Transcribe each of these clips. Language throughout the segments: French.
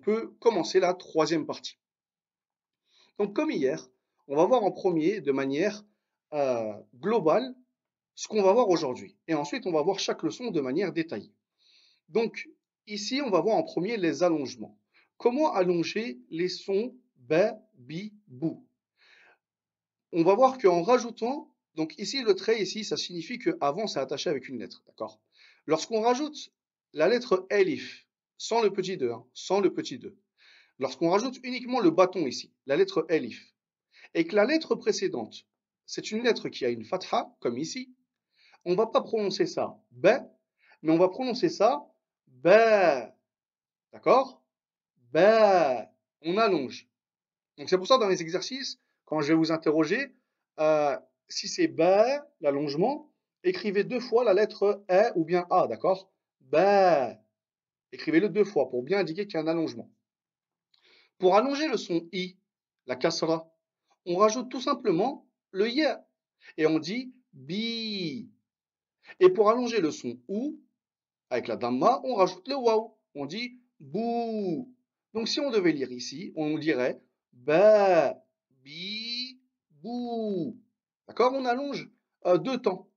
on peut commencer la troisième partie. Donc comme hier, on va voir en premier de manière euh, globale ce qu'on va voir aujourd'hui. Et ensuite, on va voir chaque leçon de manière détaillée. Donc ici, on va voir en premier les allongements. Comment allonger les sons b, bi, bou? On va voir qu'en rajoutant, donc ici le trait ici, ça signifie qu'avant c'est attaché avec une lettre, d'accord? Lorsqu'on rajoute la lettre elif, sans le petit 2, hein, sans le petit 2, lorsqu'on rajoute uniquement le bâton ici, la lettre elif, et que la lettre précédente, c'est une lettre qui a une fatha, comme ici, on ne va pas prononcer ça b, mais on va prononcer ça b. D'accord? B. On allonge. Donc c'est pour ça dans les exercices, quand je vais vous interroger, euh, si c'est B, l'allongement, écrivez deux fois la lettre E ou bien A, d'accord? B. Écrivez-le deux fois pour bien indiquer qu'il y a un allongement. Pour allonger le son I, la kasra, on rajoute tout simplement le ya et on dit bi. Et pour allonger le son ou, avec la damma, on rajoute le waw. On dit bou. Donc si on devait lire ici, on dirait ba, bi, bou. D'accord? On allonge euh, deux temps.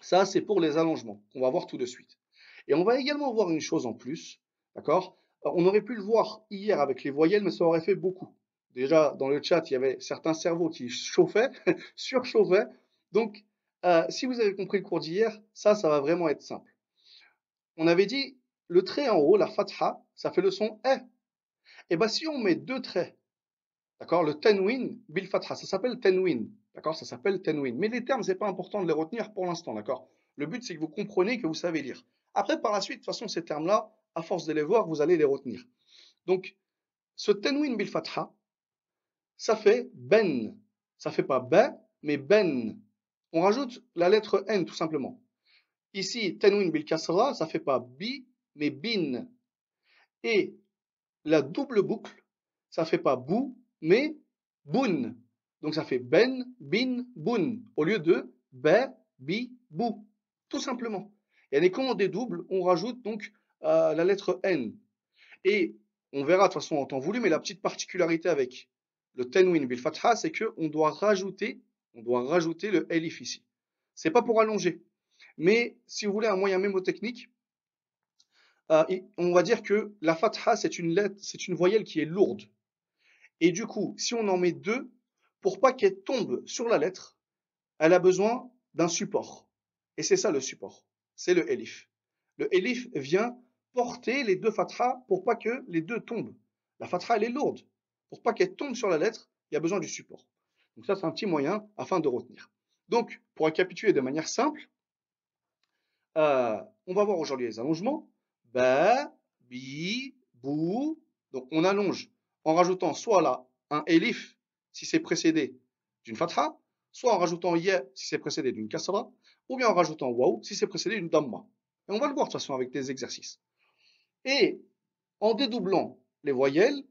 Ça, c'est pour les allongements qu'on va voir tout de suite. Et on va également voir une chose en plus. D'accord? Euh, On aurait pu le voir hier avec les voyelles, mais ça aurait fait beaucoup. Déjà, dans le chat, il y avait certains cerveaux qui chauffaient, surchauffaient. Donc, euh, si vous avez compris le cours d'hier, ça, ça va vraiment être simple. On avait dit, le trait en haut, la fatha, ça fait le son E. Et eh bien, si on met deux traits, d'accord, le tenwin, bil fatha, ça s'appelle tenwin, d'accord, ça s'appelle tenwin. Mais les termes, c'est pas important de les retenir pour l'instant, d'accord? Le but, c'est que vous compreniez que vous savez lire. Après, par la suite, de toute façon, ces termes-là, à force de les voir, vous allez les retenir. Donc, ce tenwin bil fatha, ça fait ben. Ça fait pas ben, mais ben. On rajoute la lettre N tout simplement. Ici, tenwin bil kasra, ça fait pas bi, mais bin. Et la double boucle, ça fait pas bou, mais boun. Donc ça fait ben, bin, boun, au lieu de be, bi, bou. Tout simplement. Et quand on dédouble, on rajoute donc euh, la lettre N. Et on verra de toute façon en temps voulu, mais la petite particularité avec le tenwin bil fatha, c'est qu'on doit rajouter on doit rajouter le elif ici. C'est pas pour allonger. Mais si vous voulez un moyen mémotechnique, euh, on va dire que la fatha, c'est une lettre, c'est une voyelle qui est lourde. Et du coup, si on en met deux, pour pas qu'elle tombe sur la lettre, elle a besoin d'un support. Et c'est ça le support. C'est le elif. Le elif vient porter les deux fathas pour pas que les deux tombent. La fatha, elle est lourde. Pour pas qu'elle tombe sur la lettre, il y a besoin du support. Donc ça, c'est un petit moyen afin de retenir. Donc, pour récapituler de manière simple, euh, on va voir aujourd'hui les allongements. Ba, bi, bou. Donc, on allonge en rajoutant soit là un elif si c'est précédé d'une fatha, soit en rajoutant ya si c'est précédé d'une kasra, ou bien en rajoutant waw si c'est précédé d'une damma. Et on va le voir de toute façon avec des exercices. Et en dédoublant les voyelles,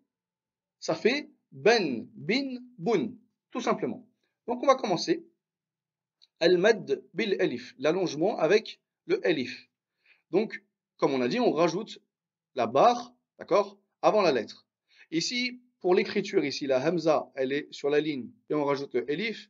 ça fait ben, bin, bun tout simplement. Donc on va commencer. Al-mad bil elif, l'allongement avec le elif. Donc, comme on a dit, on rajoute la barre, d'accord, avant la lettre. Ici, pour l'écriture, ici, la hamza, elle est sur la ligne et on rajoute le elif.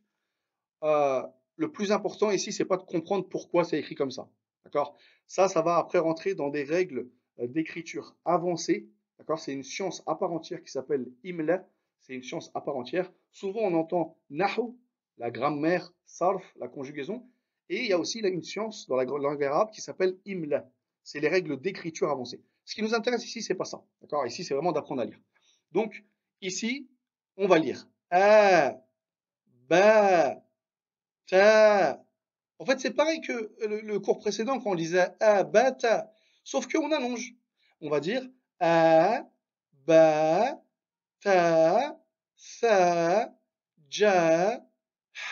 Euh, le plus important ici, c'est pas de comprendre pourquoi c'est écrit comme ça, d'accord? Ça, ça va après rentrer dans des règles euh, d'écriture avancées, d'accord? C'est une science à part entière qui s'appelle imla, c'est une science à part entière. Souvent, on entend nahu, la grammaire, sarf, la conjugaison, et il y a aussi une science dans la langue arabe qui s'appelle imla. C'est les règles d'écriture avancées. Ce qui nous intéresse ici, c'est pas ça. D'accord? Ici, c'est vraiment d'apprendre à lire. Donc, ici, on va lire a, ba, En fait, c'est pareil que le, cours précédent quand on disait a, ba, ta. Sauf qu'on allonge. On va dire a, ba, ta, sa, ja,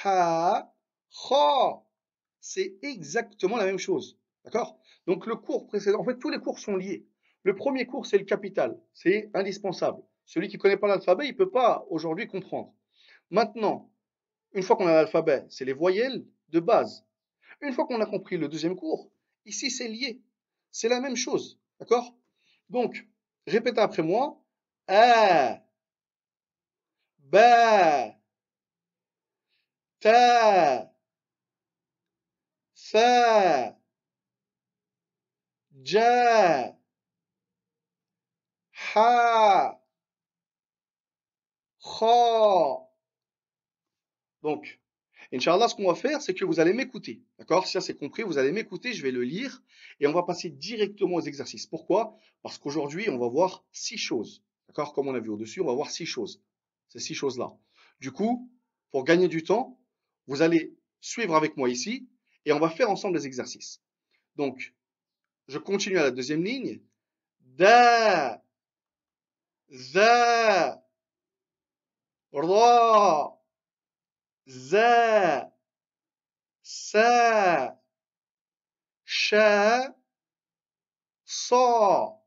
ha, kha. C'est exactement la même chose. D'accord? Donc le cours précédent, en fait tous les cours sont liés. Le premier cours c'est le capital, c'est indispensable. Celui qui ne connaît pas l'alphabet, il ne peut pas aujourd'hui comprendre. Maintenant, une fois qu'on a l'alphabet, c'est les voyelles de base. Une fois qu'on a compris le deuxième cours, ici c'est lié. C'est la même chose. D'accord? Donc, Répétez après moi. A. Ba. Ta. Fa. Ja. Ha. Donc, Inch'Allah, ce qu'on va faire, c'est que vous allez m'écouter. D'accord? Si ça c'est compris, vous allez m'écouter, je vais le lire et on va passer directement aux exercices. Pourquoi? Parce qu'aujourd'hui, on va voir six choses. D'accord? Comme on a vu au-dessus, on va voir six choses. Ces six choses-là. Du coup, pour gagner du temps, vous allez suivre avec moi ici et on va faire ensemble les exercices. Donc, je continue à la deuxième ligne. Da, za, ra, za, sa, sha, sa.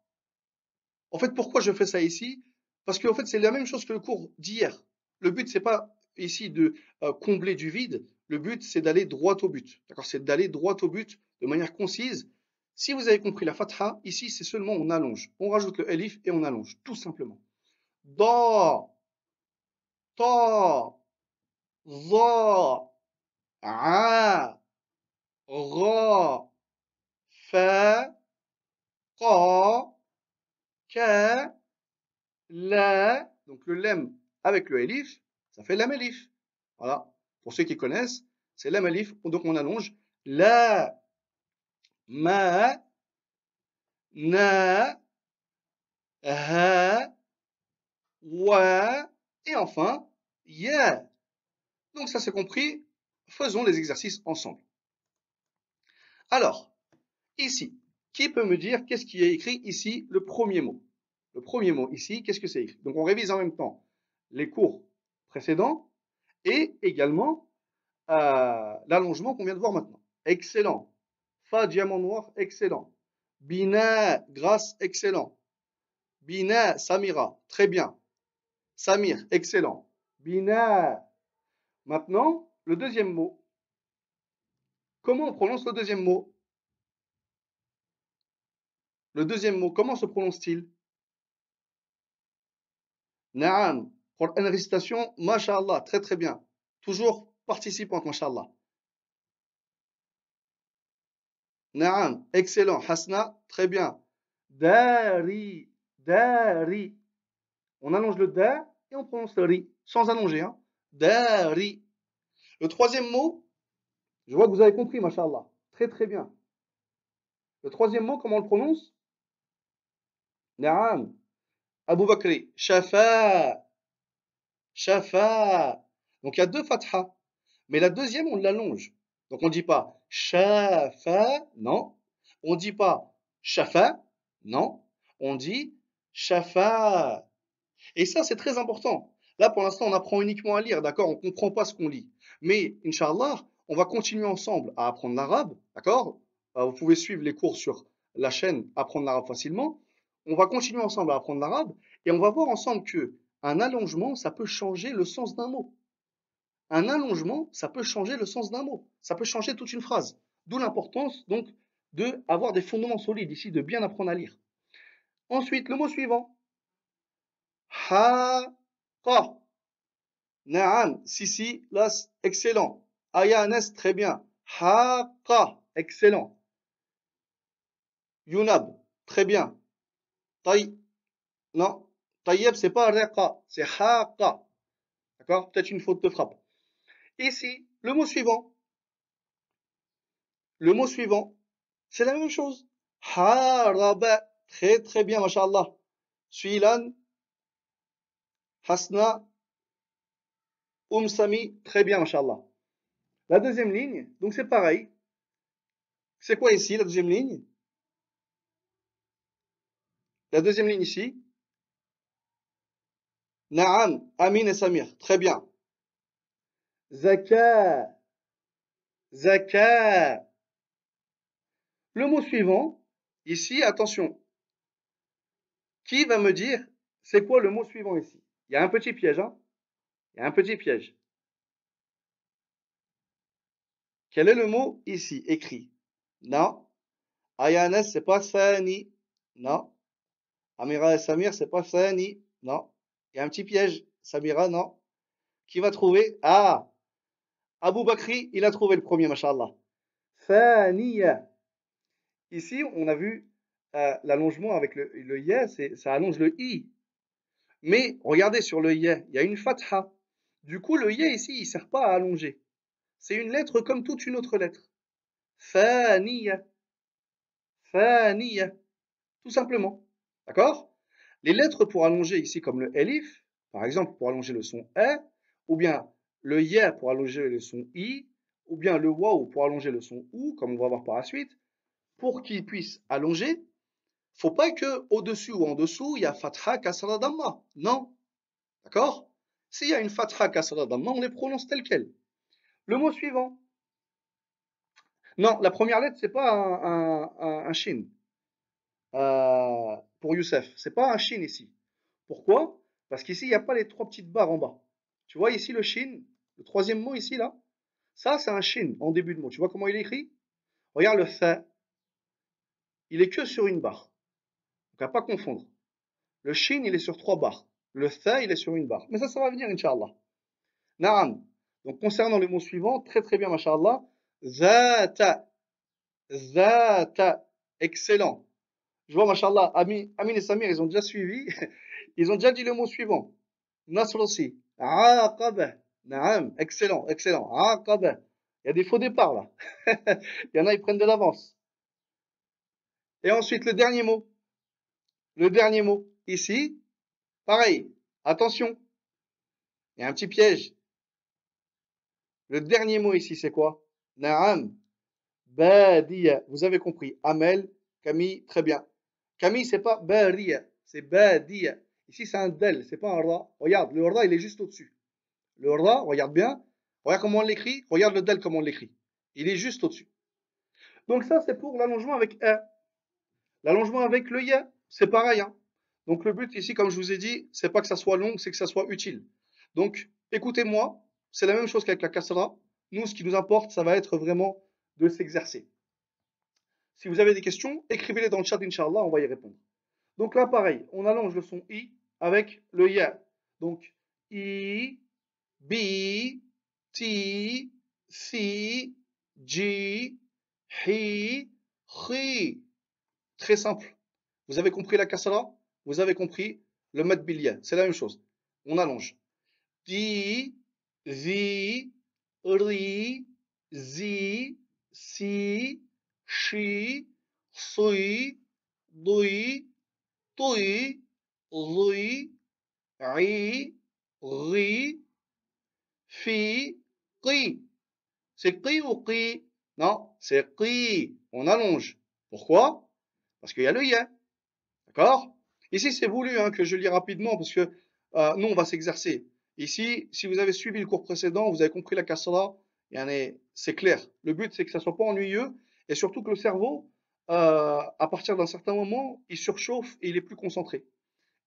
En fait, pourquoi je fais ça ici? Parce qu'en fait, c'est la même chose que le cours d'hier. Le but, c'est pas ici de euh, combler du vide. Le but, c'est d'aller droit au but. D'accord? C'est d'aller droit au but de manière concise. Si vous avez compris la fatha, ici, c'est seulement on allonge. On rajoute le elif et on allonge, tout simplement. Da, ta, ظا ع غا fa قا ka la donc le lem avec le elif ça fait lam elif voilà pour ceux qui connaissent c'est lam elif donc on allonge la ma na ha wa et enfin ya donc ça c'est compris, faisons les exercices ensemble. Alors, ici, qui peut me dire qu'est-ce qui est écrit ici, le premier mot? Le premier mot ici, qu'est-ce que c'est écrit? Donc on révise en même temps les cours précédents et également euh, l'allongement qu'on vient de voir maintenant. Excellent. Fa diamant noir, excellent. Bina, grâce, excellent. Bina, Samira, très bien. Samir, excellent. Bina, Maintenant, le deuxième mot. Comment on prononce le deuxième mot? Le deuxième mot, comment se prononce-t-il? Na'am. Pour une récitation, mashallah, très très bien. Toujours participante, mashallah. Na'am, excellent. Hasna, très bien. Dari, dari. On allonge le da et on prononce le ri, sans allonger. Hein. Dari. Le troisième mot, je vois que vous avez compris, mashallah. Très très bien. Le troisième mot, comment on le prononce? Naam. Abu Bakri. Shafa. Shafa. Donc il y a deux fathas. Mais la deuxième, on l'allonge. Donc on ne dit pas shafa, non. On ne dit pas shafa, non. On dit shafa. Et ça, c'est très important. Là, pour l'instant, on apprend uniquement à lire, d'accord? On ne comprend pas ce qu'on lit. Mais, Inch'Allah, on va continuer ensemble à apprendre l'arabe, d'accord? Euh, Vous pouvez suivre les cours sur la chaîne Apprendre l'arabe facilement. On va continuer ensemble à apprendre l'arabe et on va voir ensemble que un allongement, ça peut changer le sens d'un mot. Un allongement, ça peut changer le sens d'un mot. Ça peut changer toute une phrase. D'où l'importance, donc, de des fondements solides ici, de bien apprendre à lire. Ensuite, le mot suivant. Ha Qa. Naam. Si, las. Excellent. Ayanes. Très bien. Haqa. Excellent. Yunab. Très bien. Tay. Non. Tayyib, c'est pas reqa. C'est haqa. D'accord? Peut-être une faute de frappe. Ici, le mot suivant. Le mot suivant, c'est la même chose. Haraba. Très très bien, mashallah. Suilan. Hasna, Umsami, très bien, mashallah. La deuxième ligne, donc c'est pareil. C'est quoi ici, la deuxième ligne? La deuxième ligne ici. Naam, Amin et Samir, très bien. Zaka, Zaka. Le mot suivant, ici, attention. Qui va me dire, c'est quoi le mot suivant ici? Il y a un petit piège, hein Il y a un petit piège. Quel est le mot ici, écrit Non. Ayanes, c'est pas Sani. Non. Amira et Samir, c'est pas Fani. Non. Il y a un petit piège. Samira, non. Qui va trouver? Ah Abu Bakri, il a trouvé le premier, mashallah. Faniya. Ici, on a vu euh, l'allongement avec le, le ya, ça allonge le i. Mais regardez sur le ya, il y a une fatha. Du coup, le ya ici, il ne sert pas à allonger. C'est une lettre comme toute une autre lettre. Faniya. Faniya. Tout simplement. D'accord? Les lettres pour allonger ici, comme le elif, par exemple, pour allonger le son e, ou bien le ya pour allonger le son i, ou bien le waouh pour allonger le son ou, comme on va voir par la suite, pour qu'il puisse allonger, faut pas que au-dessus ou en dessous, il y a fatha kasra damma. Non. D'accord? S'il y a une fatha kasra damma, on les prononce telles quelles. Le mot suivant. Non, la première lettre, c'est pas un, un, un, shin. Euh, pour Youssef. C'est pas un shin ici. Pourquoi? Parce qu'ici, il n'y a pas les trois petites barres en bas. Tu vois ici le shin, le troisième mot ici, là? Ça, c'est un shin en début de mot. Tu vois comment il est écrit? Regarde le fa. Il est que sur une barre. Pas confondre. Le shin, il est sur trois barres. Le fa, il est sur une barre. Mais ça, ça va venir, Inch'Allah. Naam. Donc, concernant le mot suivant, très très bien, Masha'Allah. Zata. Zata. Excellent. Je vois, Masha'Allah, Amin, Amin et Samir, ils ont déjà suivi. Ils ont déjà dit le mot suivant. Nasr aussi. Aqaba. Naam. Excellent, excellent. Aqaba. Il y a des faux départs là. Il y en a, ils prennent de l'avance. Et ensuite, le dernier mot. Le dernier mot. Ici, pareil. Attention. Il y a un petit piège. Le dernier mot ici, c'est quoi? Naam. Badiya. Vous avez compris. Amel, Camille, très bien. Camille, c'est pas Bariya, c'est Badiya. Ici, c'est un del, c'est pas un ra. Regarde, le ra, il est juste au-dessus. Le ra, regarde bien. Regarde comment on l'écrit. Regarde le del, comment on l'écrit. Il est juste au-dessus. Donc ça, c'est pour l'allongement avec E. L'allongement avec le ya, c'est pareil. Hein. Donc le but ici, comme je vous ai dit, c'est pas que ça soit long, c'est que ça soit utile. Donc, écoutez-moi, c'est la même chose qu'avec la kasra. Nous, ce qui nous importe, ça va être vraiment de s'exercer. Si vous avez des questions, écrivez-les dans le chat, Inch'Allah, on va y répondre. Donc là, pareil, on allonge le son I avec le Ya. Donc, I, B, T, C, G, Hi, Chi. Très simple. Vous avez compris la kasra Vous avez compris le mat bilya. C'est la même chose. On allonge. Di, vi, ri, zi, si, shi, sui, dui, tui, lui, ri, ri, fi, qi. C'est qi ou qi? Non, c'est qi. On allonge. Pourquoi? Parce qu'il y a le ya. D'accord? Ici, c'est voulu hein, que je lis rapidement parce que euh, nous, on va s'exercer. Ici, si vous avez suivi le cours précédent, vous avez compris la kasra, c'est clair. Le but, c'est que ça soit pas ennuyeux et surtout que le cerveau, euh, à partir d'un certain moment, il surchauffe et il est plus concentré.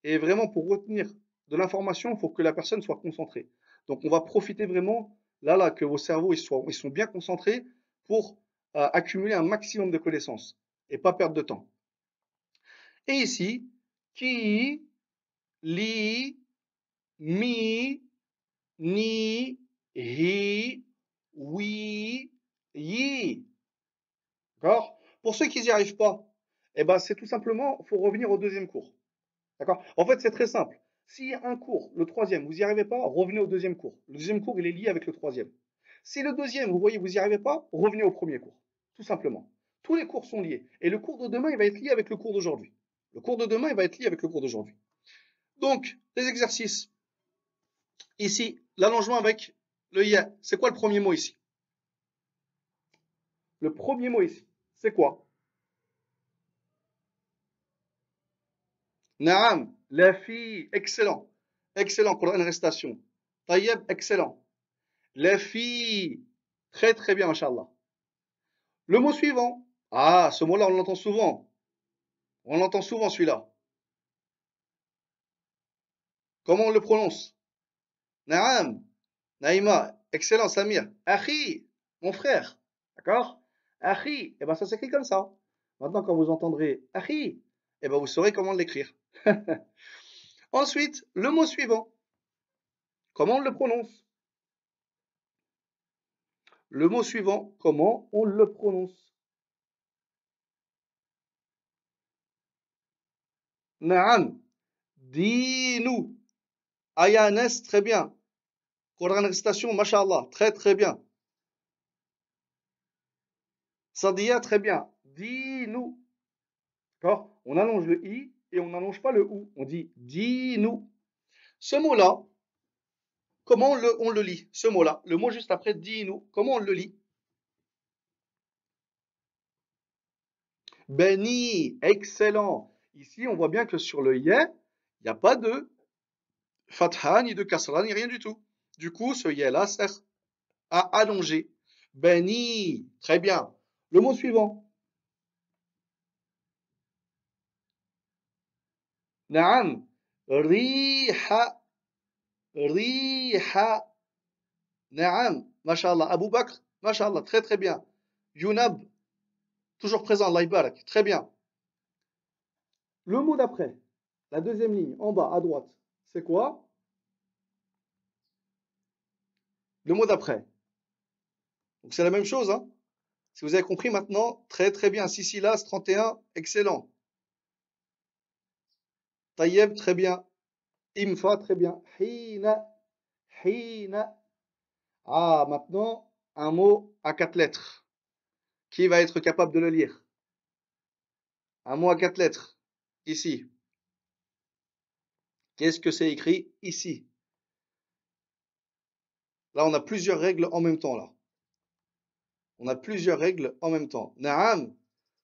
Et vraiment, pour retenir de l'information, il faut que la personne soit concentrée. Donc, on va profiter vraiment, là, là, que vos cerveaux, ils, soient, ils sont bien concentrés pour euh, accumuler un maximum de connaissances et pas perdre de temps. Et ici, qui, li, mi, ni, hi, oui, yi. D'accord? Pour ceux qui n'y arrivent pas, eh ben, c'est tout simplement, il faut revenir au deuxième cours. D'accord? En fait, c'est très simple. S'il y a un cours, le troisième, vous n'y arrivez pas, revenez au deuxième cours. Le deuxième cours, il est lié avec le troisième. Si le deuxième, vous voyez, vous n'y arrivez pas, revenez au premier cours. Tout simplement. Tous les cours sont liés. Et le cours de demain, il va être lié avec le cours d'aujourd'hui. Le cours de demain, il va être lié avec le cours d'aujourd'hui. Donc, les exercices. Ici, l'allongement avec le ya. C'est quoi le premier mot ici? Le premier mot ici, c'est quoi? Naam, la fille, excellent. Excellent, pour une restation. Tayyib, excellent. La fille, très très bien, machallah. Le mot suivant. Ah, ce mot-là, on l'entend souvent. On l'entend souvent celui-là. Comment on le prononce? Naam, Naïma, excellent Samir. Achi, mon frère. D'accord? Achi, eh ben ça s'écrit comme ça. Maintenant, quand vous entendrez Achi, eh ben vous saurez comment l'écrire. Ensuite, le mot suivant. Comment on le prononce? Le mot suivant, comment on le prononce? Naam. Dis-nous. Ayanes, très bien. Coran récitation, mashallah, très très bien. Sadia, très bien. Dis-nous. D'accord? On allonge le i et on n'allonge pas le ou. On dit dis-nous. Ce mot-là, comment on le, on le lit Ce mot-là, le mot juste après dis-nous, comment on le lit? Béni, excellent. Ici, on voit bien que sur le yé, il n'y a pas de fatha, ni de kasra, ni rien du tout. Du coup, ce yé-là sert à allonger. Béni, très bien. Le mot suivant. Naam. Riha. Riha. Naam. Mashallah. Abu Bakr. Mashallah. Très très bien. Yunab. Toujours présent. Laibarak. Très bien. Le mot d'après. La deuxième ligne. En bas, à droite. C'est quoi? Le mot d'après. Donc c'est la même chose. Hein si vous avez compris maintenant, très très bien. Sicilas, 31, excellent. Tayyeb, très bien. Imfa, très bien. Hina, hina. Ah, maintenant, un mot à quatre lettres. Qui va être capable de le lire? Un mot à quatre lettres. Ici. Qu'est-ce que c'est écrit ici? Là, on a plusieurs règles en même temps, là. On a plusieurs règles en même temps. Naam.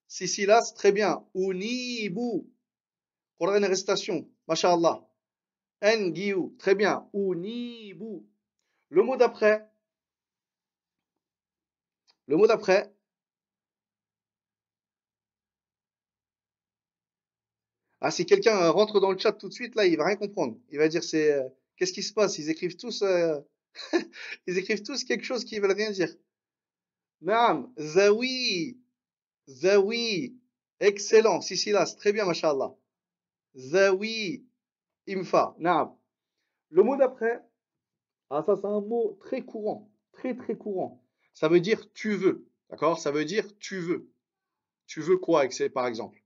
Sicilas, très bien. Unibu. Pour une récitation. Masha'Allah. Engiu. Très bien. Unibu. Le mot d'après. Le mot d'après. Ah, si quelqu'un rentre dans le chat tout de suite, là, il va rien comprendre. Il va dire, c'est, euh, qu'est-ce qui se passe? Ils écrivent tous, euh, ils écrivent tous quelque chose qui veulent rien dire. Naam, Zawi, Zawi, excellent, Sicilas, très bien, mashallah. Zawi, Imfa, Naam. Le mot d'après, ah ça c'est un mot très courant, très très courant. Ça veut dire tu veux, d'accord? Ça veut dire tu veux. Tu veux quoi, par exemple?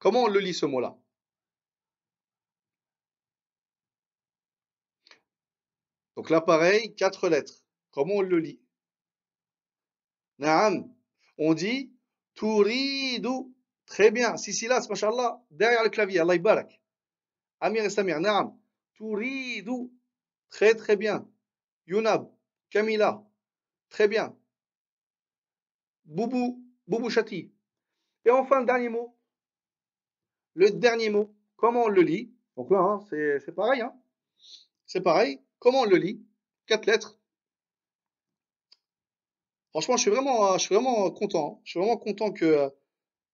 Comment on le lit ce mot-là? Donc là, pareil, quatre lettres. Comment on le lit? Naam. On dit Touridu. Très bien. Sicilas, mashallah, derrière le clavier. Allah barak. Amir et Samir. Naam. Touridu. Très très bien. Yunab. Kamila. Très bien. Boubou. Boubou Chati. Et enfin, le dernier mot. Le dernier mot. Comment on le lit? Donc là, hein, c'est pareil. Hein. C'est pareil. Comment on le lit? Quatre lettres. Franchement, je suis vraiment, content. Je suis vraiment content que euh,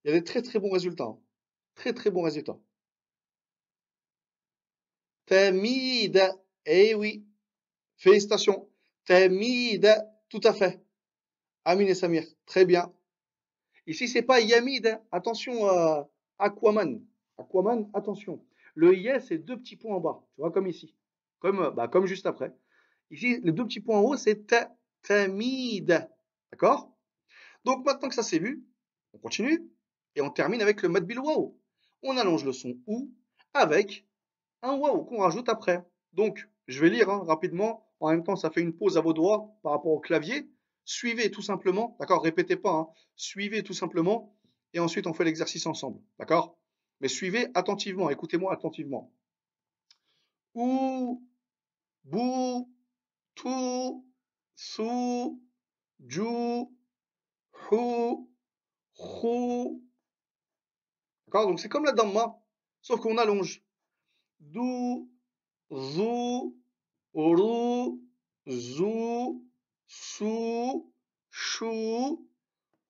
il y a des très très bons résultats. Très très bons résultats. Tamida, eh oui. Félicitations. Tamida, tout à fait. Amine et Samir, très bien. Ici, c'est pas Yamid. Attention, euh, Aquaman. Aquaman, attention. Le Y, c'est deux petits points en bas. Tu vois, comme ici. Comme, euh, bah, comme juste après. Ici, les deux petits points en haut, c'est Tamida. D'accord? Donc maintenant que ça c'est vu, on continue et on termine avec le madbil waouh. On allonge le son ou avec un waouh qu'on rajoute après. Donc, je vais lire hein, rapidement. En même temps, ça fait une pause à vos doigts par rapport au clavier. Suivez tout simplement, d'accord? Répétez pas, hein. suivez tout simplement et ensuite on fait l'exercice ensemble, d'accord? Mais suivez attentivement, écoutez-moi attentivement. Ou, bou, tout, sou, ju, hu, hu. D'accord? Donc c'est comme la damma, sauf qu'on allonge. Du, zu, ru, zu, su, shu,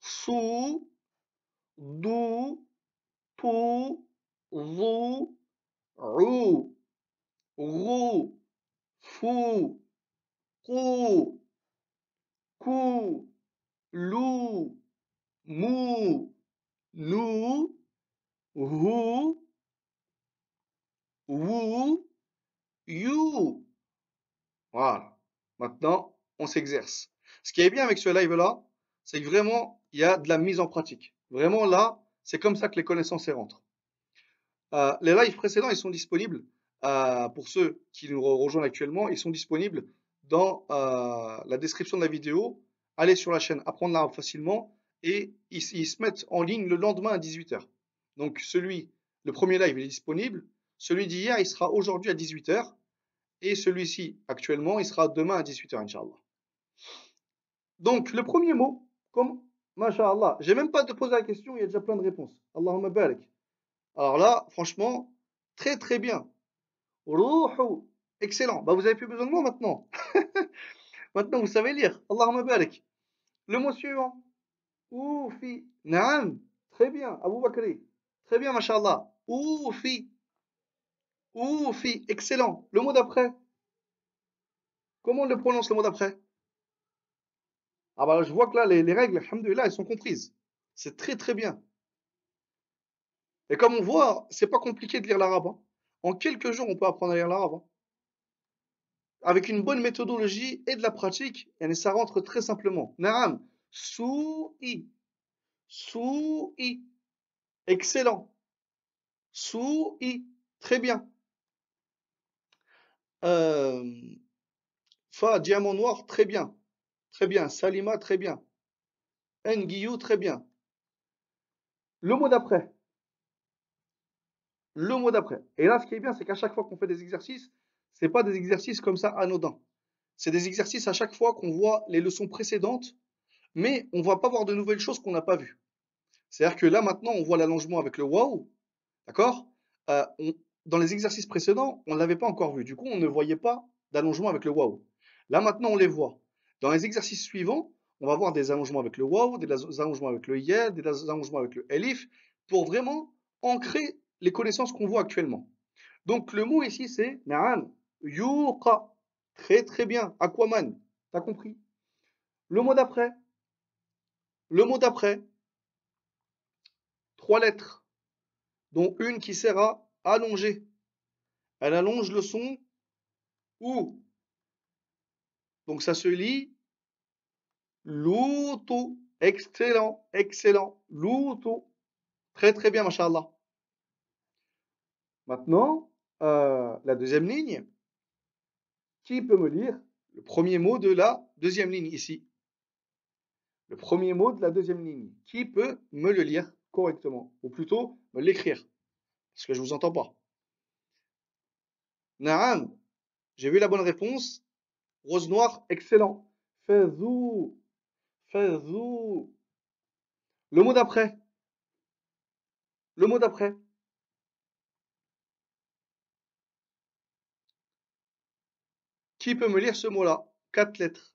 su, du, tu, zu, ru, ru, fu, ku, ku, lou, mou, nous, vous, Wou, you. Voilà. Maintenant, on s'exerce. Ce qui est bien avec ce live-là, c'est que vraiment, il y a de la mise en pratique. Vraiment, là, c'est comme ça que les connaissances rentrent. Euh, les lives précédents, ils sont disponibles euh, pour ceux qui nous rejoignent actuellement. Ils sont disponibles dans euh, la description de la vidéo. Allez sur la chaîne Apprendre l'arabe facilement et ils, ils, se mettent en ligne le lendemain à 18h. Donc celui, le premier live, il est disponible. Celui d'hier, il sera aujourd'hui à 18h. Et celui-ci, actuellement, il sera demain à 18h, Inch'Allah. Donc, le premier mot, comme Masha'Allah, j'ai même pas de poser la question, il y a déjà plein de réponses. Allahumma barak. Alors là, franchement, très très bien. Ruhu, excellent. Bah, vous avez plus besoin de moi maintenant. maintenant, vous savez lire. Allahumma barak. Le mot suivant. Oufi. Naam. Très bien. Abu Bakri. Très bien, Masha'Allah. Oufi. Oufi. Excellent. Le mot d'après. Comment on le prononce le mot d'après? Ah bah je vois que là, les, les règles, alhamdoulilah, elles sont comprises. C'est très très bien. Et comme on voit, c'est pas compliqué de lire l'arabe. Hein. En quelques jours, on peut apprendre à lire l'arabe. Hein. Avec une bonne méthodologie et de la pratique, et ça rentre très simplement. Naam, sou-i. Sou-i. Excellent. Sou-i. Très bien. Euh, fa, diamant noir, très bien. Très bien. Salima, très bien. Nguiyou, très bien. Le mot d'après. Le mot d'après. Et là, ce qui est bien, c'est qu'à chaque fois qu'on fait des exercices, c'est pas des exercices comme ça anodins. C'est des exercices à chaque fois qu'on voit les leçons précédentes, mais on va pas voir de nouvelles choses qu'on n'a pas vues. C'est-à-dire que là, maintenant, on voit l'allongement avec le wow. D'accord? Euh, Dans les exercices précédents, on ne l'avait pas encore vu. Du coup, on ne voyait pas d'allongement avec le wow. Là, maintenant, on les voit. Dans les exercices suivants, on va voir des allongements avec le waw, des allongements avec le ya, des allongements avec le elif, pour vraiment ancrer les connaissances qu'on voit actuellement. Donc le mot ici c'est na'am, yuqa. Très très bien. Aquaman. T'as compris? Le mot d'après. Le mot d'après. Trois lettres, dont une qui sert à allonger. Elle allonge le son ou donc ça se lit Loutou. Excellent, excellent. Loutou. Très très bien, mashallah. Maintenant, euh, la deuxième ligne. Qui peut me lire le premier mot de la deuxième ligne ici? Le premier mot de la deuxième ligne. Qui peut me le lire correctement? Ou plutôt me l'écrire? Parce que je ne vous entends pas. Naam. J'ai vu la bonne réponse. Rose noire, excellent. Fezou. Fezou. Le mot d'après. Le mot d'après. Qui peut me lire ce mot-là? Quatre lettres.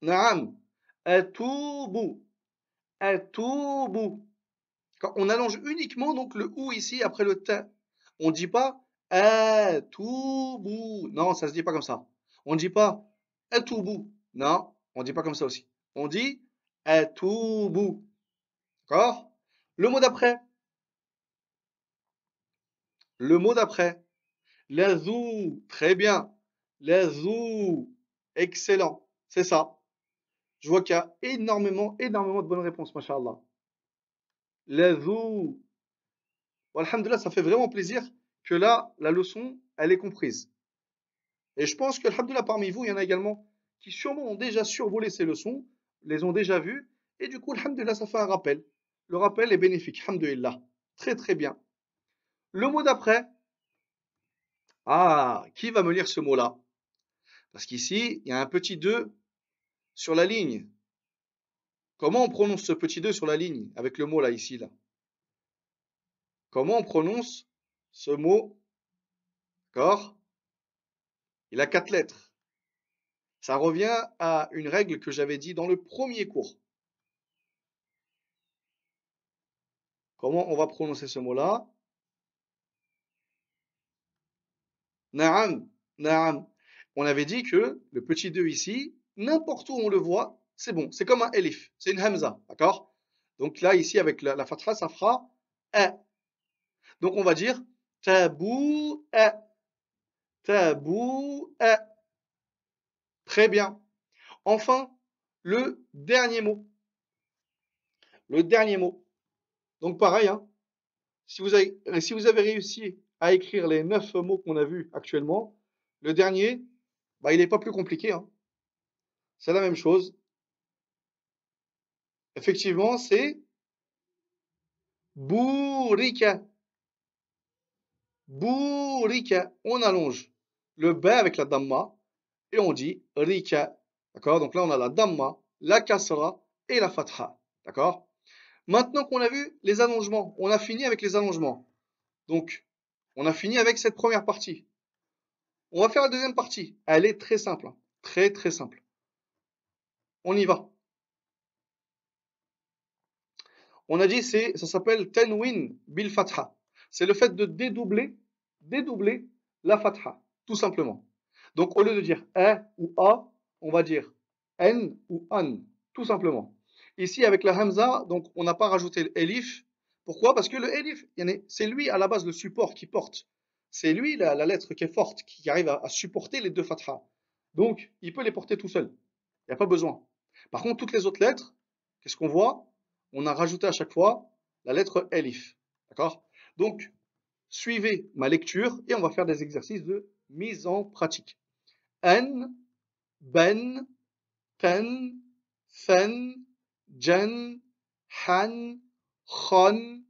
Naam. Atoubu. Atoubu. On allonge uniquement donc le ou ici après le t. On ne dit pas Atoubou. Non, ça se dit pas comme ça. On ne dit pas Atoubou. Non, on ne dit pas comme ça aussi. On dit Atoubou. D'accord? Le mot d'après. Le mot d'après. Lazou. Très bien. Lazou. Excellent. C'est ça. Je vois qu'il y a énormément, énormément de bonnes réponses, mashallah. Lazou. Alhamdulillah, ça fait vraiment plaisir que là, la leçon, elle est comprise. Et je pense que, alhamdoulilah, parmi vous, il y en a également qui sûrement ont déjà survolé ces leçons, les ont déjà vues, et du coup, alhamdoulilah, ça fait un rappel. Le rappel est bénéfique, alhamdoulilah. Très très bien. Le mot d'après. Ah, qui va me lire ce mot-là? Parce qu'ici, il y a un petit 2 sur la ligne. Comment on prononce ce petit 2 sur la ligne avec le mot là, ici, là? Comment on prononce ce mot, d'accord Il a quatre lettres. Ça revient à une règle que j'avais dit dans le premier cours. Comment on va prononcer ce mot-là? Naam, naam. On avait dit que le petit 2 ici, n'importe où on le voit, c'est bon. C'est comme un elif, c'est une hamza, d'accord? Donc là, ici, avec la, la fatha, ça fera. Donc on va dire tabou a. Tabou a. Très bien. Enfin, le dernier mot. Le dernier mot. Donc pareil, hein, si, vous avez, si vous avez réussi à écrire les neuf mots qu'on a vus actuellement, le dernier, bah, il n'est pas plus compliqué. Hein. C'est la même chose. Effectivement, c'est bourrika. Bourrika. On allonge le B avec la damma et on dit rika. D'accord? Donc là, on a la damma, la kasra et la fatha. D'accord? Maintenant qu'on a vu les allongements, on a fini avec les allongements. Donc, on a fini avec cette première partie. On va faire la deuxième partie. Elle est très simple. Hein. Très, très simple. On y va. On a dit, ça s'appelle tenwin bil fatha. C'est le fait de dédoubler, dédoubler la fatha, tout simplement. Donc, au lieu de dire e ou a, on va dire n ou an, tout simplement. Ici, avec la hamza, donc on n'a pas rajouté l'elif. Pourquoi? Parce que le elif, c'est lui à la base le support qui porte. C'est lui la, lettre qui est forte, qui arrive à, supporter les deux fathas. Donc, il peut les porter tout seul. Il n'y a pas besoin. Par contre, toutes les autres lettres, qu'est-ce qu'on voit? On a rajouté à chaque fois la lettre elif. D'accord? Donc, suivez ma lecture et on va faire des exercices de mise en pratique. N, ben, ten, fen, jen, han, khon.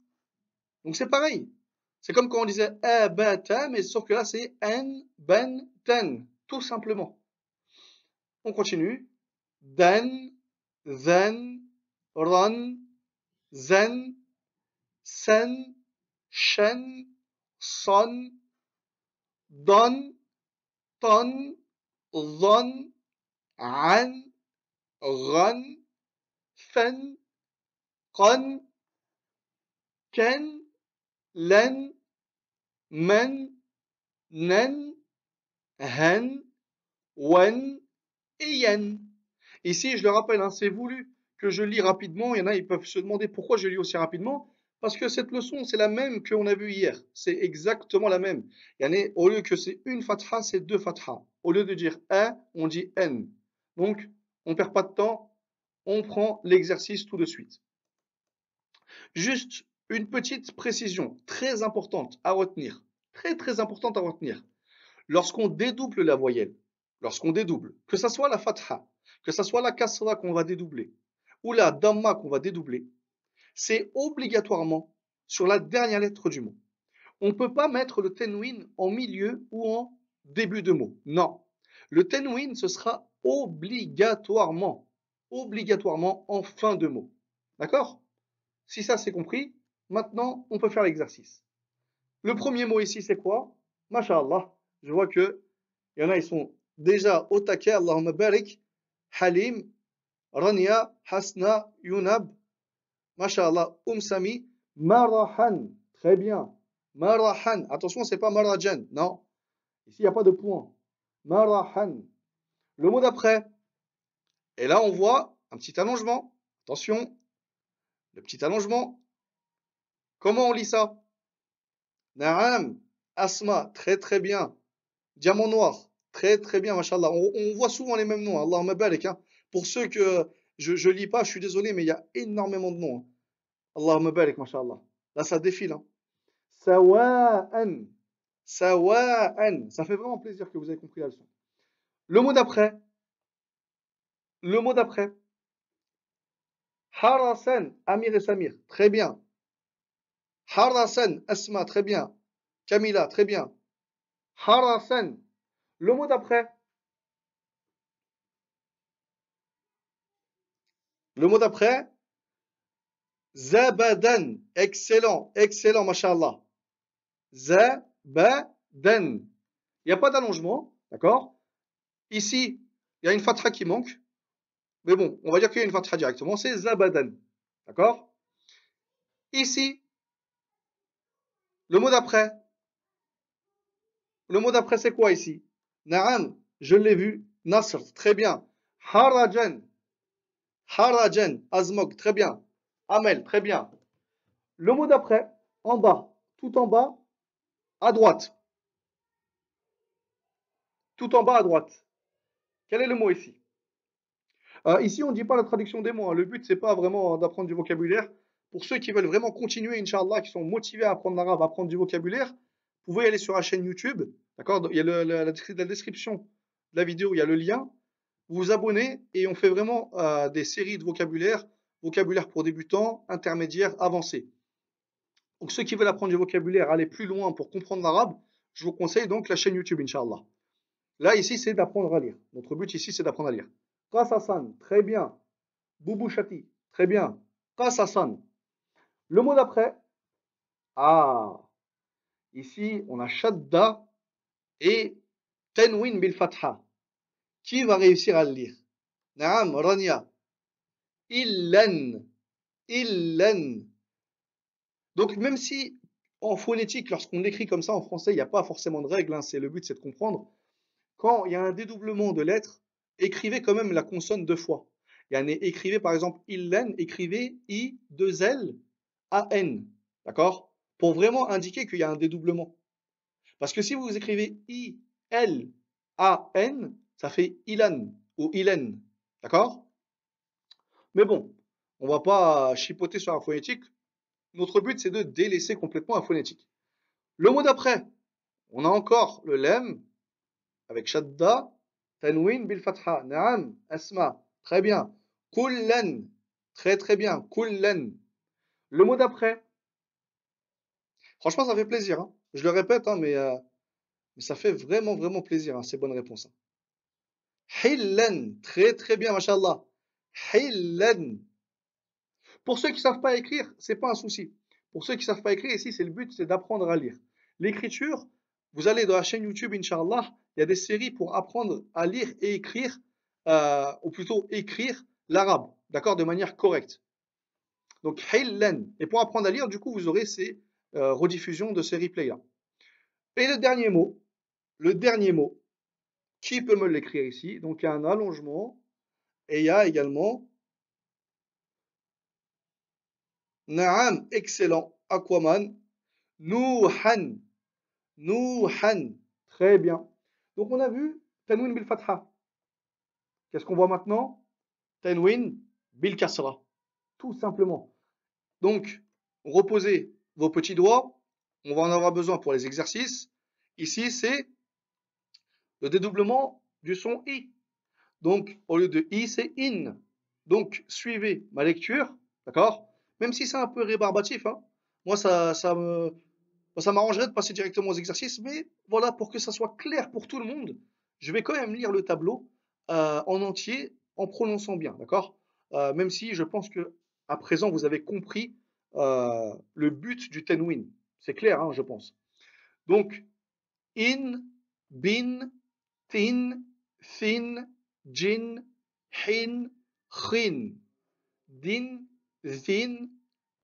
Donc c'est pareil. C'est comme quand on disait abata, mais sauf que là c'est en, ben, ten, tout simplement. On continue. Den, then, run, zen, sen, Shen, Son, Don, Ton, Zon, An, Ron, Fen, Kon, Ken, Len, Men, Nen, Hen, Wen et Yen. Ici, je le rappelle, hein, c'est voulu que je lis rapidement. Il y en a, ils peuvent se demander pourquoi je lis aussi rapidement. Parce que cette leçon, c'est la même qu'on a vue hier. C'est exactement la même. Au lieu que c'est une fatha, c'est deux fatha. Au lieu de dire un, on dit n. Donc, on ne perd pas de temps. On prend l'exercice tout de suite. Juste une petite précision très importante à retenir. Très très importante à retenir. Lorsqu'on dédouble la voyelle, lorsqu'on dédouble, que ce soit la fatha, que ce soit la kasra qu'on va dédoubler, ou la damma qu'on va dédoubler, c'est obligatoirement sur la dernière lettre du mot. On ne peut pas mettre le tenwin en milieu ou en début de mot. Non. Le tenwin, ce sera obligatoirement, obligatoirement en fin de mot. D'accord? Si ça c'est compris, maintenant on peut faire l'exercice. Le premier mot ici c'est quoi? Masha'Allah. Je vois que il y en a, ils sont déjà au taquet. Allahumma barik. Halim, Rania, Hasna, Yunab. Masha'Allah. Umsami, Marahan. Très bien. Marahan. Attention, c'est pas Marajan. Non. Ici, il n'y a pas de point. Marahan. Le mot d'après. Et là, on voit un petit allongement. Attention. Le petit allongement. Comment on lit ça? Na'am. Asma. Très très bien. Diamant noir. Très très bien, mashallah. On, voit souvent les mêmes noms. Allah barik. Hein. Pour ceux que je ne lis pas, je suis désolé, mais il y a énormément de noms. Hein. Allah barik, mashallah. Là, ça défile. Hein. Sawa'an. Sawa'an. Ça fait vraiment plaisir que vous ayez compris la leçon. Le mot d'après. Le mot d'après. Harasan. Amir et Samir. Très bien. Harasan. Asma. Très bien. Kamila. Très bien. Harasan. Le mot d'après. Le mot d'après. Zabadan. Excellent. Excellent, mashallah. Zabadan. Il n'y a pas d'allongement. D'accord? Ici, il y a une fatra qui manque. Mais bon, on va dire qu'il y a une fatra directement. C'est zabadan. D'accord? Ici, le mot d'après. Le mot d'après, c'est quoi ici? Na'am, je l'ai vu. Nasr, très bien. Harajan. Harajan. Azmog, très bien. Amel, très bien. Le mot d'après, en bas, tout en bas, à droite. Tout en bas à droite. Quel est le mot ici? Euh, Ici, on ne dit pas la traduction des mots. Hein. Le but, c'est pas vraiment d'apprendre du vocabulaire. Pour ceux qui veulent vraiment continuer, Inch'Allah, qui sont motivés à apprendre l'arabe, à apprendre du vocabulaire, vous pouvez aller sur la chaîne YouTube. D'accord? Il y a la, description de la vidéo, il y a le lien. Vous vous abonnez et on fait vraiment euh, des séries de vocabulaire, vocabulaire pour débutants, intermédiaires, avancés. Donc ceux qui veulent apprendre du vocabulaire, aller plus loin pour comprendre l'arabe, je vous conseille donc la chaîne YouTube, Inch'Allah. Là, ici, c'est d'apprendre à lire. Notre but ici, c'est d'apprendre à lire. Qasasan, très bien. Boubouchati, très bien. Qasasan. Le mot d'après. Ah. Ici, on a Shadda et Tenwin bil Fatha. Qui va réussir à le lire? Naam, Rania. Illan. Illan. Donc, même si en phonétique, lorsqu'on écrit comme ça en français, il n'y a pas forcément de règle, hein, c'est le but, c'est de comprendre. Quand il y a un dédoublement de lettres, écrivez quand même la consonne deux fois. Il y a écrivez par exemple illen, écrivez i 2 l a n, d'accord? Pour vraiment indiquer qu'il y a un dédoublement. Parce que si vous écrivez i l a n, ça fait ilan ou ilen, d'accord? Mais bon, on va pas chipoter sur la phonétique. Notre but c'est de délaisser complètement la phonétique. Le mot d'après, on a encore le lem avec shadda, tanwin bil fatha. Naam, asma. Très bien. Kullan. Très très bien. Kullan. Le mot d'après. Franchement, ça fait plaisir. Hein. Je le répète, hein, mais, euh, mais, ça fait vraiment vraiment plaisir, hein, ces bonnes réponses. Hillan. Très très bien, mashallah. Hillan. Pour ceux qui ne savent pas écrire, c'est pas un souci. Pour ceux qui ne savent pas écrire, ici, c'est le but, c'est d'apprendre à lire. L'écriture, vous allez dans la chaîne YouTube, Inch'Allah, il y a des séries pour apprendre à lire et écrire, euh, ou plutôt écrire l'arabe, d'accord, de manière correcte. Donc, Haylan. Et pour apprendre à lire, du coup, vous aurez ces euh, rediffusions de ces replays-là. Et le dernier mot, le dernier mot, qui peut me l'écrire ici Donc, il y a un allongement et il y a également Naam, excellent. Aquaman. Nuhan. Nuhan. Très bien. Donc on a vu Tanwin bil fatha. Qu'est-ce qu'on voit maintenant? Tanwin bil kasra. Tout simplement. Donc, reposez vos petits doigts. On va en avoir besoin pour les exercices. Ici, c'est le dédoublement du son i. Donc, au lieu de i, c'est in. Donc, suivez ma lecture. D'accord? Même si c'est un peu rébarbatif. Hein. Moi, ça, m'arrangerait de passer directement aux exercices, mais voilà, pour que ça soit clair pour tout le monde, je vais quand même lire le tableau euh, en entier en prononçant bien, d'accord? Euh, Même si je pense que à présent vous avez compris euh, le but du ten win. C'est clair, hein, je pense. Donc, in, bin, ثن ثن جن حن خن دن ذن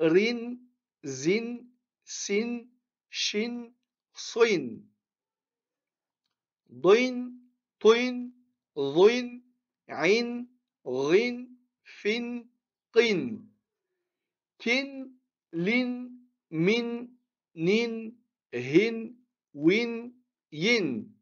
رن زن سن شن صين ضين طين ضين عين غين فن قن. تين لن من نين هن وين ين.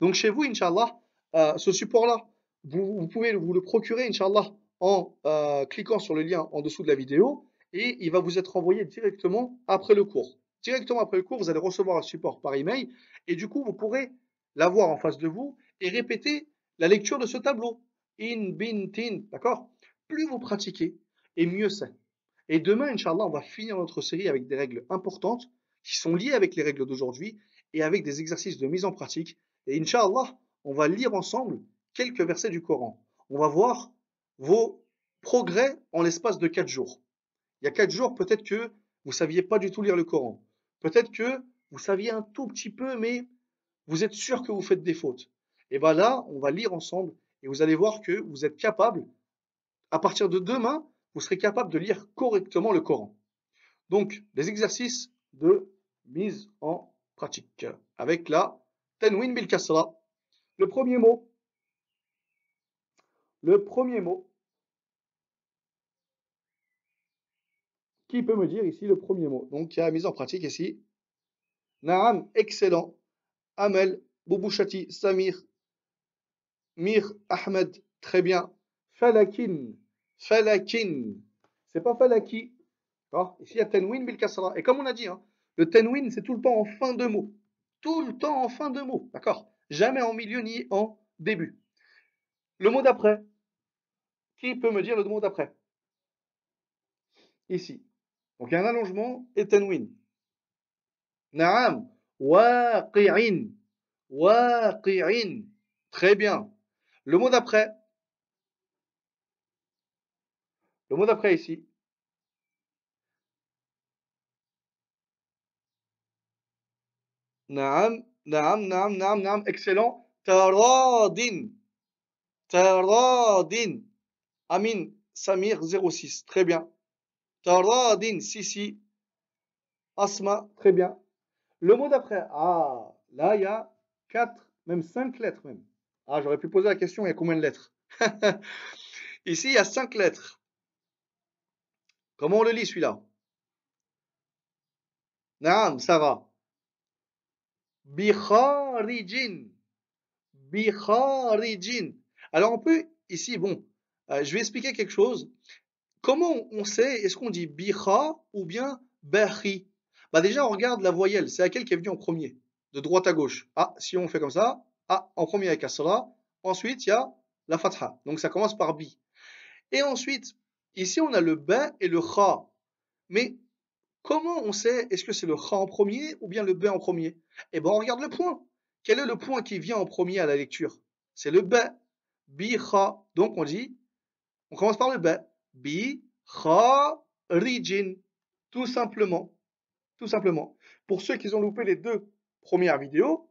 Donc chez vous, Inch'Allah, euh, ce support-là, vous, pouvez vous le procurer, Inch'Allah, en euh, cliquant sur le lien en dessous de la vidéo et il va vous être envoyé directement après le cours directement après le cours, vous allez recevoir un support par email et du coup, vous pourrez l'avoir en face de vous et répéter la lecture de ce tableau. In, bin, tin, d'accord? Plus vous pratiquez, et mieux c'est. Et demain, Inch'Allah, on va finir notre série avec des règles importantes qui sont liées avec les règles d'aujourd'hui et avec des exercices de mise en pratique. Et Inch'Allah, on va lire ensemble quelques versets du Coran. On va voir vos progrès en l'espace de quatre jours. Il y a quatre jours, peut-être que vous saviez pas du tout lire le Coran. Peut-être que vous saviez un tout petit peu, mais vous êtes sûr que vous faites des fautes. Et bien là, on va lire ensemble et vous allez voir que vous êtes capable, à partir de demain, vous serez capable de lire correctement le Coran. Donc, les exercices de mise en pratique avec la Tenwin bil. Le premier mot, le premier mot, Qui peut me dire ici le premier mot? Donc, il y a mise en pratique ici. Naam, excellent. Amel, Boubouchati, Samir, Mir, Ahmed, très bien. Falakin, Falakin. C'est pas Falaki. Ici, il y a Tenwin bil Et comme on a dit, hein, le Tenwin, c'est tout le temps en fin de mot. Tout le temps en fin de mot. D'accord? Jamais en milieu ni en début. Le mot d'après. Qui peut me dire le mot d'après? Ici. Donc il y a un allongement et Tenwin. Naam. Waqi'in. Waqi'in. Très bien. Le mot d'après. Le mot d'après ici. Naam, naam, naam, naam, naam. Excellent. Taradin. Taradin. Amin. Samir 06. Très bien. Taradin. Sisi. Asma. Très bien. Le mot d'après. Ah, là, il y a quatre, même cinq lettres même. Ah, j'aurais pu poser la question, il y a combien de lettres? Ici, il y a cinq lettres. Comment on le lit celui-là? Naam, Sarah. Bikharijin. Bikharijin. Alors on peut, ici, bon, euh, je vais expliquer quelque chose. Comment on sait, est-ce qu'on dit biha ou bien bahi? Bah déjà, on regarde la voyelle, c'est laquelle qui est venue en premier, de droite à gauche. Ah, si on fait comme ça, ah, en premier avec Asra, ensuite il y a la fatha, donc ça commence par bi. Et ensuite, ici on a le ba et le kha. Mais comment on sait, est-ce que c'est le kha en premier ou bien le ba en premier? Eh bien on regarde le point. Quel est le point qui vient en premier à la lecture? C'est le ba. Bi, kha. Donc on dit, on commence par le ba. Bi, kha, rijin. Tout simplement. Tout simplement. Pour ceux qui ont loupé les deux premières vidéos,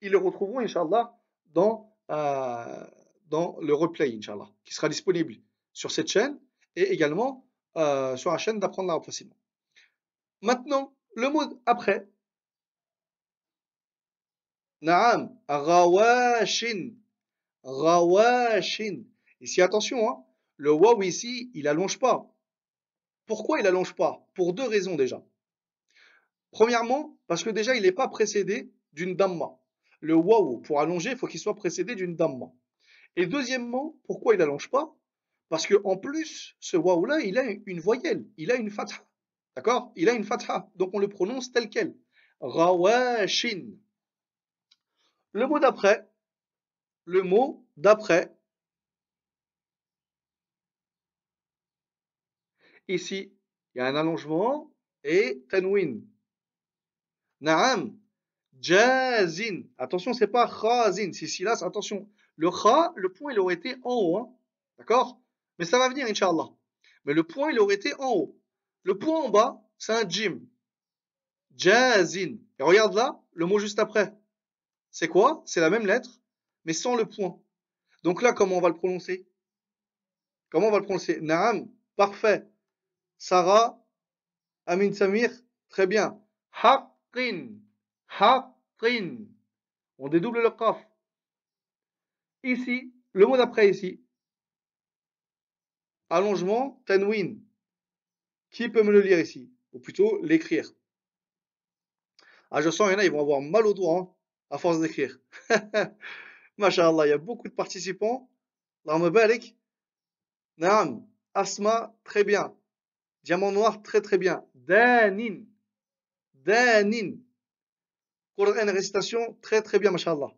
ils le retrouveront, Inch'Allah, dans, euh, le replay, Inch'Allah, qui sera disponible sur cette chaîne et également euh, sur la chaîne d'apprendre l'arabe facilement. Maintenant, le mot après. Naam, rawashin. Rawashin. Ici, attention, hein, le waw ici, il allonge pas. Pourquoi il allonge pas? Pour deux raisons déjà. Premièrement, parce que déjà, il n'est pas précédé d'une damma. Le waw, pour allonger, il faut qu'il soit précédé d'une damma. Et deuxièmement, pourquoi il n'allonge pas? Parce qu'en plus, ce waw-là, il a une voyelle, il a une fatha. D'accord? Il a une fatha, donc on le prononce tel quel. Rawashin. Le mot d'après, le mot d'après, ici, il y a un allongement et tanwin. Naam, jazin. Attention, c'est pas khazin, c'est silas, attention. Le kha, le point, il aurait été en haut. Hein. D'accord? Mais ça va venir, Inch'Allah. Mais le point, il aurait été en haut. Le point en bas, c'est un jim. Jazin. Et regarde là, le mot juste après. C'est quoi? C'est la même lettre, mais sans le point. Donc là, comment on va le prononcer? Comment on va le prononcer? Naam, parfait. Sarah, Amin Samir, très bien. Haqqin, haqqin. On dédouble le qaf. Ici, le mot d'après ici. Allongement, tanwin. Qui peut me le lire ici? Ou plutôt l'écrire. Ah, je sens, il y en a, ils vont avoir mal au doigt hein, à force d'écrire. Masha'Allah, il y a beaucoup de participants. Barik. Naam, Asma, très bien. Diamant noir, très très bien. Danin. Danin. Qur'an récitation, très très bien, mashallah.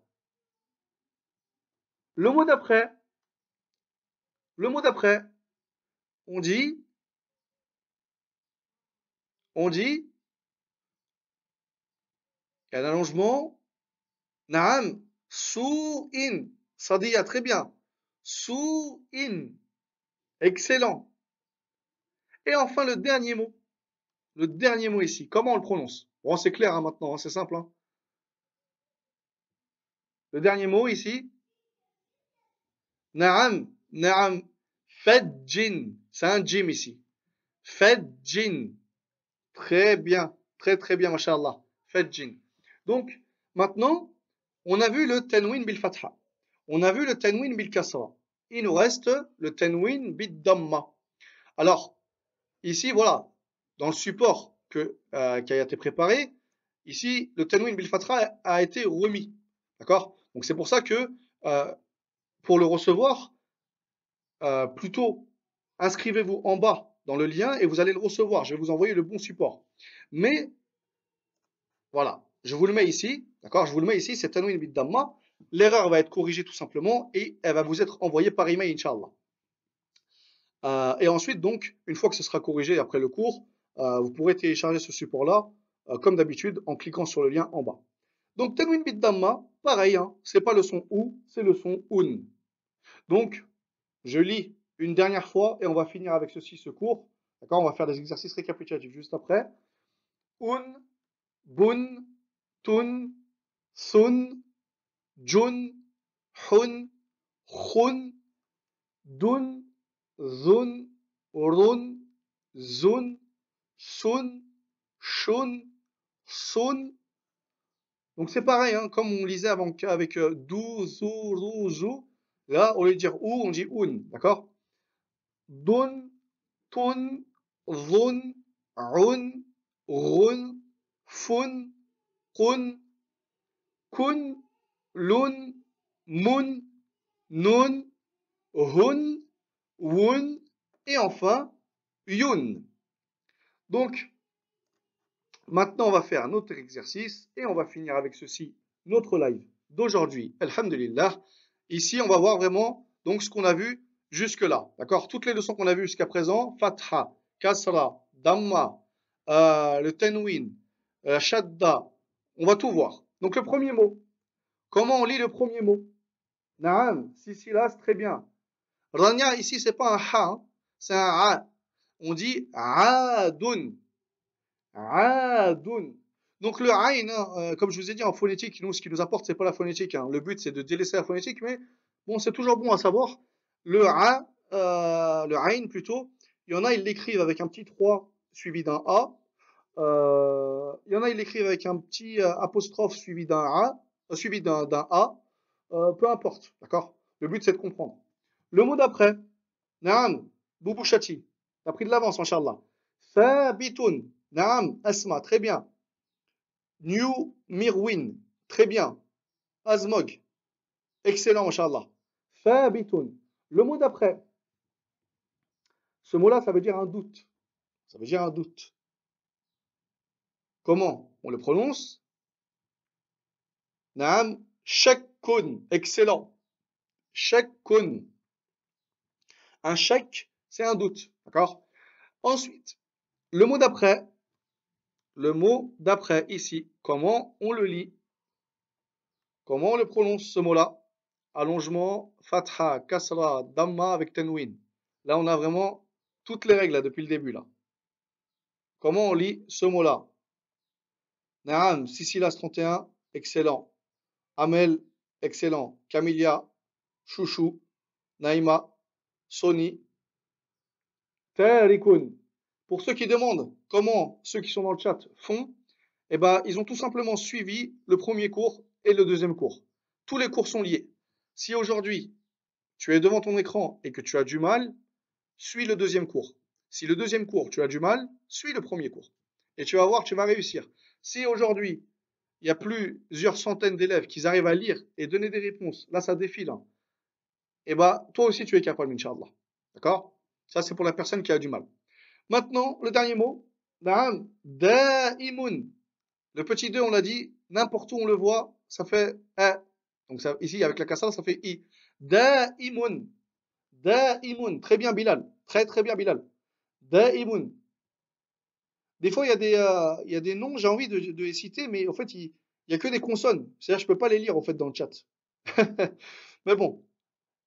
Le mot d'après, le mot d'après, on dit, on dit, il y a un allongement, naam, sou-in, sadiya, très bien, sou-in, excellent. Et enfin, le dernier mot, le dernier mot ici, comment on le prononce? Bon, c'est clair hein, maintenant, hein, c'est simple. Hein. Le dernier mot ici, Naam, Naam, Fedjin. C'est un jim ici. Fedjin. Très bien, très très bien, mashallah. Fedjin. Donc, maintenant, on a vu le tenwin bil fatha. On a vu le tenwin bil kasra. Il nous reste le tenwin bil damma. Alors, ici, voilà. dans le support euh, qui a été préparé, ici, le tanwin bil fatra a été remis. D'accord? Donc c'est pour ça que euh, pour le recevoir, euh, plutôt inscrivez-vous en bas dans le lien et vous allez le recevoir. Je vais vous envoyer le bon support. Mais voilà, je vous le mets ici. D'accord? Je vous le mets ici, c'est tanwin bil damma. L'erreur va être corrigée tout simplement et elle va vous être envoyée par email, Inch'Allah. Euh, et ensuite, donc, une fois que ce sera corrigé après le cours, euh, vous pourrez télécharger ce support-là, euh, comme d'habitude, en cliquant sur le lien en bas. Donc, Tenwin Bit Damma, pareil, hein, c'est pas le son OU, c'est le son UN. Donc, je lis une dernière fois et on va finir avec ceci, ce cours. D'accord On va faire des exercices récapitulatifs juste après. Un, Bun, Tun, Sun, Jun, Hun, Khun, Dun, Zun, Run, Zun, Sun, Shun, Sun. Donc c'est pareil, hein, comme on lisait avant avec euh, dou, zou, rou, zou. Là, au lieu de dire ou, on dit un, d'accord? Dun, tun, zun, run, run, fun, kun, kun, lun, mun, nun, hun, wun et enfin yun. Donc, maintenant on va faire un autre exercice et on va finir avec ceci, notre live d'aujourd'hui. Alhamdulillah. Ici, on va voir vraiment donc ce qu'on a vu jusque-là. D'accord? Toutes les leçons qu'on a vues jusqu'à présent, Fatha, Kasra, Damma, euh, le Tenwin, euh, Shadda, on va tout voir. Donc le premier mot. Comment on lit le premier mot? Naam, Sisilas, très bien. Rania ici, c'est pas un ha, hein. c'est un a. On dit adun. Adun. Donc le aïn, hein, euh, comme je vous ai dit en phonétique, nous, ce qui nous apporte, c'est pas la phonétique. Hein. Le but, c'est de délaisser la phonétique, mais bon, c'est toujours bon à savoir. Le a, euh, le aïn plutôt, il y en a, ils l'écrivent avec un petit 3 suivi d'un a. Euh, il y en a, ils l'écrivent avec un petit apostrophe suivi d'un a, suivi d'un a. peu importe, d'accord? Le but, c'est de comprendre. Le mot d'après, Naam, Boubouchati. T'as pris de l'avance, Inch'Allah. Fabitoun. Naam, Asma. Très bien. New Mirwin. Très bien. Azmog. Excellent, Inch'Allah. Fabitoun. Le mot d'après. Ce mot-là, ça veut dire un doute. Ça veut dire un doute. Comment on le prononce? Naam, Shekkun. Excellent. Shekkun. Un chèque, c'est un doute. D'accord? Ensuite, le mot d'après, le mot d'après ici, comment on le lit? Comment on le prononce ce mot-là? Allongement, fatha, kasra, damma avec tenwin. Là, on a vraiment toutes les règles depuis le début. là. Comment on lit ce mot-là? Naam, Sicilas 31, excellent. Amel, excellent. Camilia, chouchou. Naïma, Sony, Tarikun. Pour ceux qui demandent comment ceux qui sont dans le chat font, eh ben, ils ont tout simplement suivi le premier cours et le deuxième cours. Tous les cours sont liés. Si aujourd'hui, tu es devant ton écran et que tu as du mal, suis le deuxième cours. Si le deuxième cours, tu as du mal, suis le premier cours. Et tu vas voir, tu vas réussir. Si aujourd'hui, il y a plusieurs centaines d'élèves qui arrivent à lire et donner des réponses, là ça défile, hein eh ben, toi aussi tu es capable, Inch'Allah. D'accord? Ça, c'est pour la personne qui a du mal. Maintenant, le dernier mot. Le petit 2, on l'a dit, n'importe où on le voit, ça fait A. Donc ça, ici, avec la kassa, ça fait I. Da'imun. Da'imun. Très bien, Bilal. Très, très bien, Bilal. Da'imun. Des fois, il y a des, euh, il y a des noms, j'ai envie de, les citer, mais en fait, il n'y a que des consonnes. C'est-à-dire, je peux pas les lire, en fait, dans le chat. mais bon,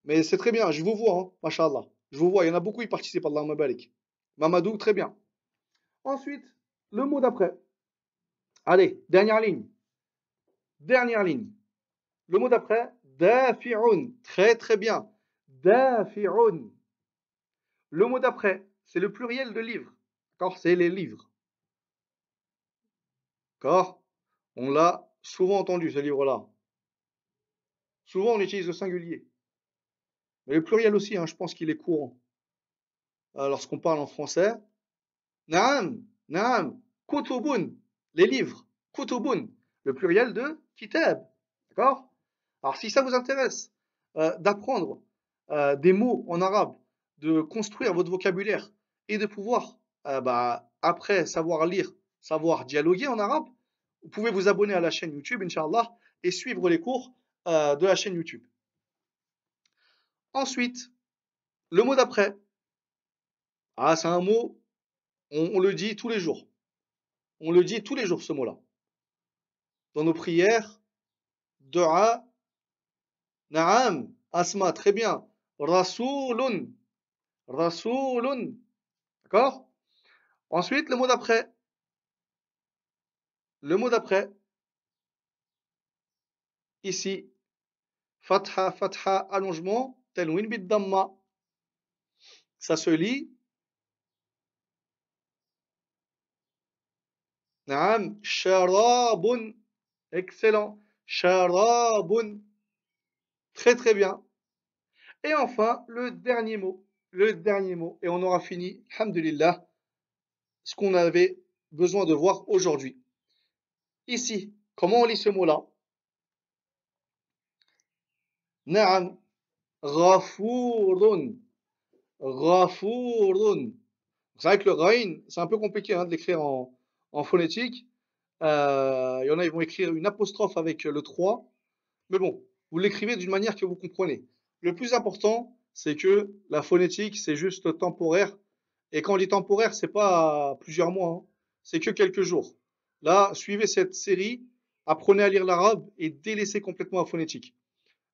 mais c'est très bien, je vous vois, hein, mashallah. Je vous vois, il y en a beaucoup qui participent, Allah barik. Mamadou, très bien. Ensuite, le mot d'après. Allez, dernière ligne. Dernière ligne. Le mot d'après, dafi'un. Très très bien. Dafi'un. Le mot d'après, c'est le pluriel de livre. D'accord C'est les livres. D'accord On l'a souvent entendu, ce livre-là. Souvent, on utilise le singulier. Mais le pluriel aussi, hein, je pense qu'il est courant. Euh, lorsqu'on parle en français, Naam, Naam, kutubun, les livres. Kutubun, le pluriel de kitab. D'accord? Alors si ça vous intéresse euh, d'apprendre euh, des mots en arabe, de construire votre vocabulaire et de pouvoir, euh, bah, après savoir lire, savoir dialoguer en arabe, vous pouvez vous abonner à la chaîne YouTube, Inch'Allah, et suivre les cours de la chaîne YouTube. Ensuite, le mot d'après. Ah, c'est un mot, on, le dit tous les jours. On le dit tous les jours, ce mot-là. Dans nos prières, dua, na'am, asma, très bien. Rasoulun, rasoulun. D'accord? Ensuite, le mot d'après. Le mot d'après. Ici, fatha, fatha, allongement, telwin bid damma. Ça se lit. Naam, sharabun. Excellent. Sharabun. Très très bien. Et enfin, le dernier mot. Le dernier mot. Et on aura fini, alhamdulillah, ce qu'on avait besoin de voir aujourd'hui. Ici, comment on lit ce mot-là? Naam, Ghafourun. Ghafourun. C'est vrai que le Rain, c'est un peu compliqué hein, de l'écrire en, phonétique. Euh, il y en a, ils vont écrire une apostrophe avec le 3. Mais bon, vous l'écrivez d'une manière que vous comprenez. Le plus important, c'est que la phonétique, c'est juste temporaire. Et quand on dit temporaire, c'est pas plusieurs mois, hein. c'est que quelques jours. Là, suivez cette série, apprenez à lire l'arabe et délaissez complètement la phonétique.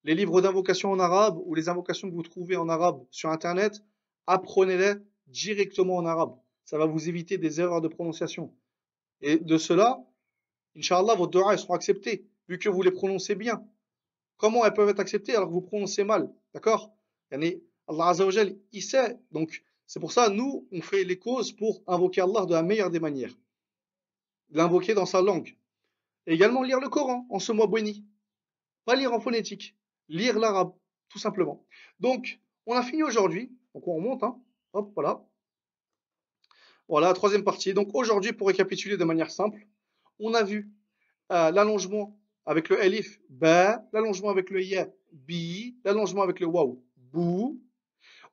Les livres d'invocation en arabe ou les invocations que vous trouvez en arabe sur Internet, apprenez-les directement en arabe. Ça va vous éviter des erreurs de prononciation. Et de cela, Inch'Allah, vos doigts seront acceptés, vu que vous les prononcez bien. Comment elles peuvent être acceptées alors que vous prononcez mal D'accord? Allah Azzawajal, il sait. Donc, c'est pour ça, nous, on fait les causes pour invoquer Allah de la meilleure des manières. L'invoquer dans sa langue. Également lire le Coran en ce mois béni. Pas lire en phonétique. Lire l'arabe, tout simplement. Donc, on a fini aujourd'hui. Donc, on remonte. Hein. Hop, voilà. Voilà, troisième partie. Donc, aujourd'hui, pour récapituler de manière simple, on a vu euh, l'allongement avec le elif, ba, l'allongement avec le ya, bi, l'allongement avec le waw, bou.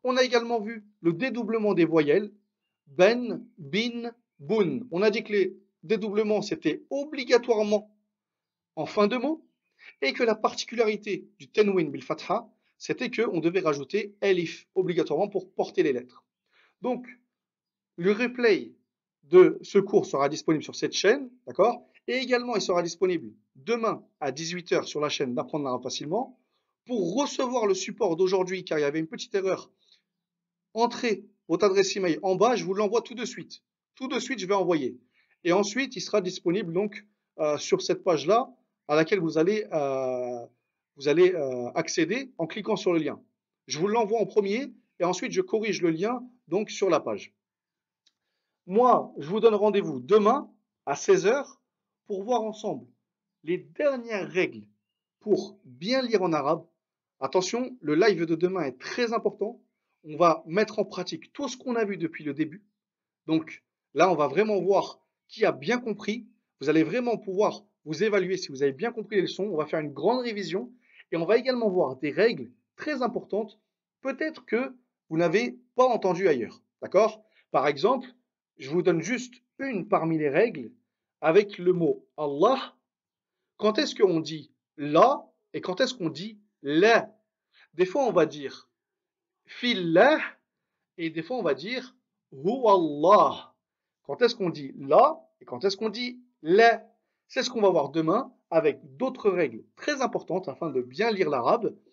On a également vu le dédoublement des voyelles, ben, bin, bun. On a dit que les dédoublements, c'était obligatoirement en fin de mot, et que la particularité du tenwin bil fatha, c'était qu'on devait rajouter elif obligatoirement pour porter les lettres. Donc, le replay de ce cours sera disponible sur cette chaîne, d'accord? Et également, il sera disponible demain à 18h sur la chaîne d'apprendre l'arabe facilement. Pour recevoir le support d'aujourd'hui, car il y avait une petite erreur, entrez votre adresse email en bas, je vous l'envoie tout de suite. Tout de suite, je vais envoyer. Et ensuite, il sera disponible donc euh, sur cette page-là, à laquelle vous allez, euh, vous allez euh, accéder en cliquant sur le lien. Je vous l'envoie en premier et ensuite je corrige le lien donc sur la page. Moi, je vous donne rendez-vous demain à 16h pour voir ensemble les dernières règles pour bien lire en arabe. Attention, le live de demain est très important. On va mettre en pratique tout ce qu'on a vu depuis le début. Donc là, on va vraiment voir qui a bien compris. Vous allez vraiment pouvoir vous évaluer si vous avez bien compris les leçons. On va faire une grande révision et on va également voir des règles très importantes, peut-être que vous n'avez pas entendu ailleurs. D'accord? Par exemple, je vous donne juste une parmi les règles avec le mot Allah. Quand est-ce qu'on dit la et quand est-ce qu'on dit la? Des fois, on va dire fillah et des fois, on va dire Allah. Quand est-ce qu'on dit la et quand est-ce qu'on dit la? C'est ce qu'on va voir demain avec d'autres règles très importantes afin de bien lire l'arabe.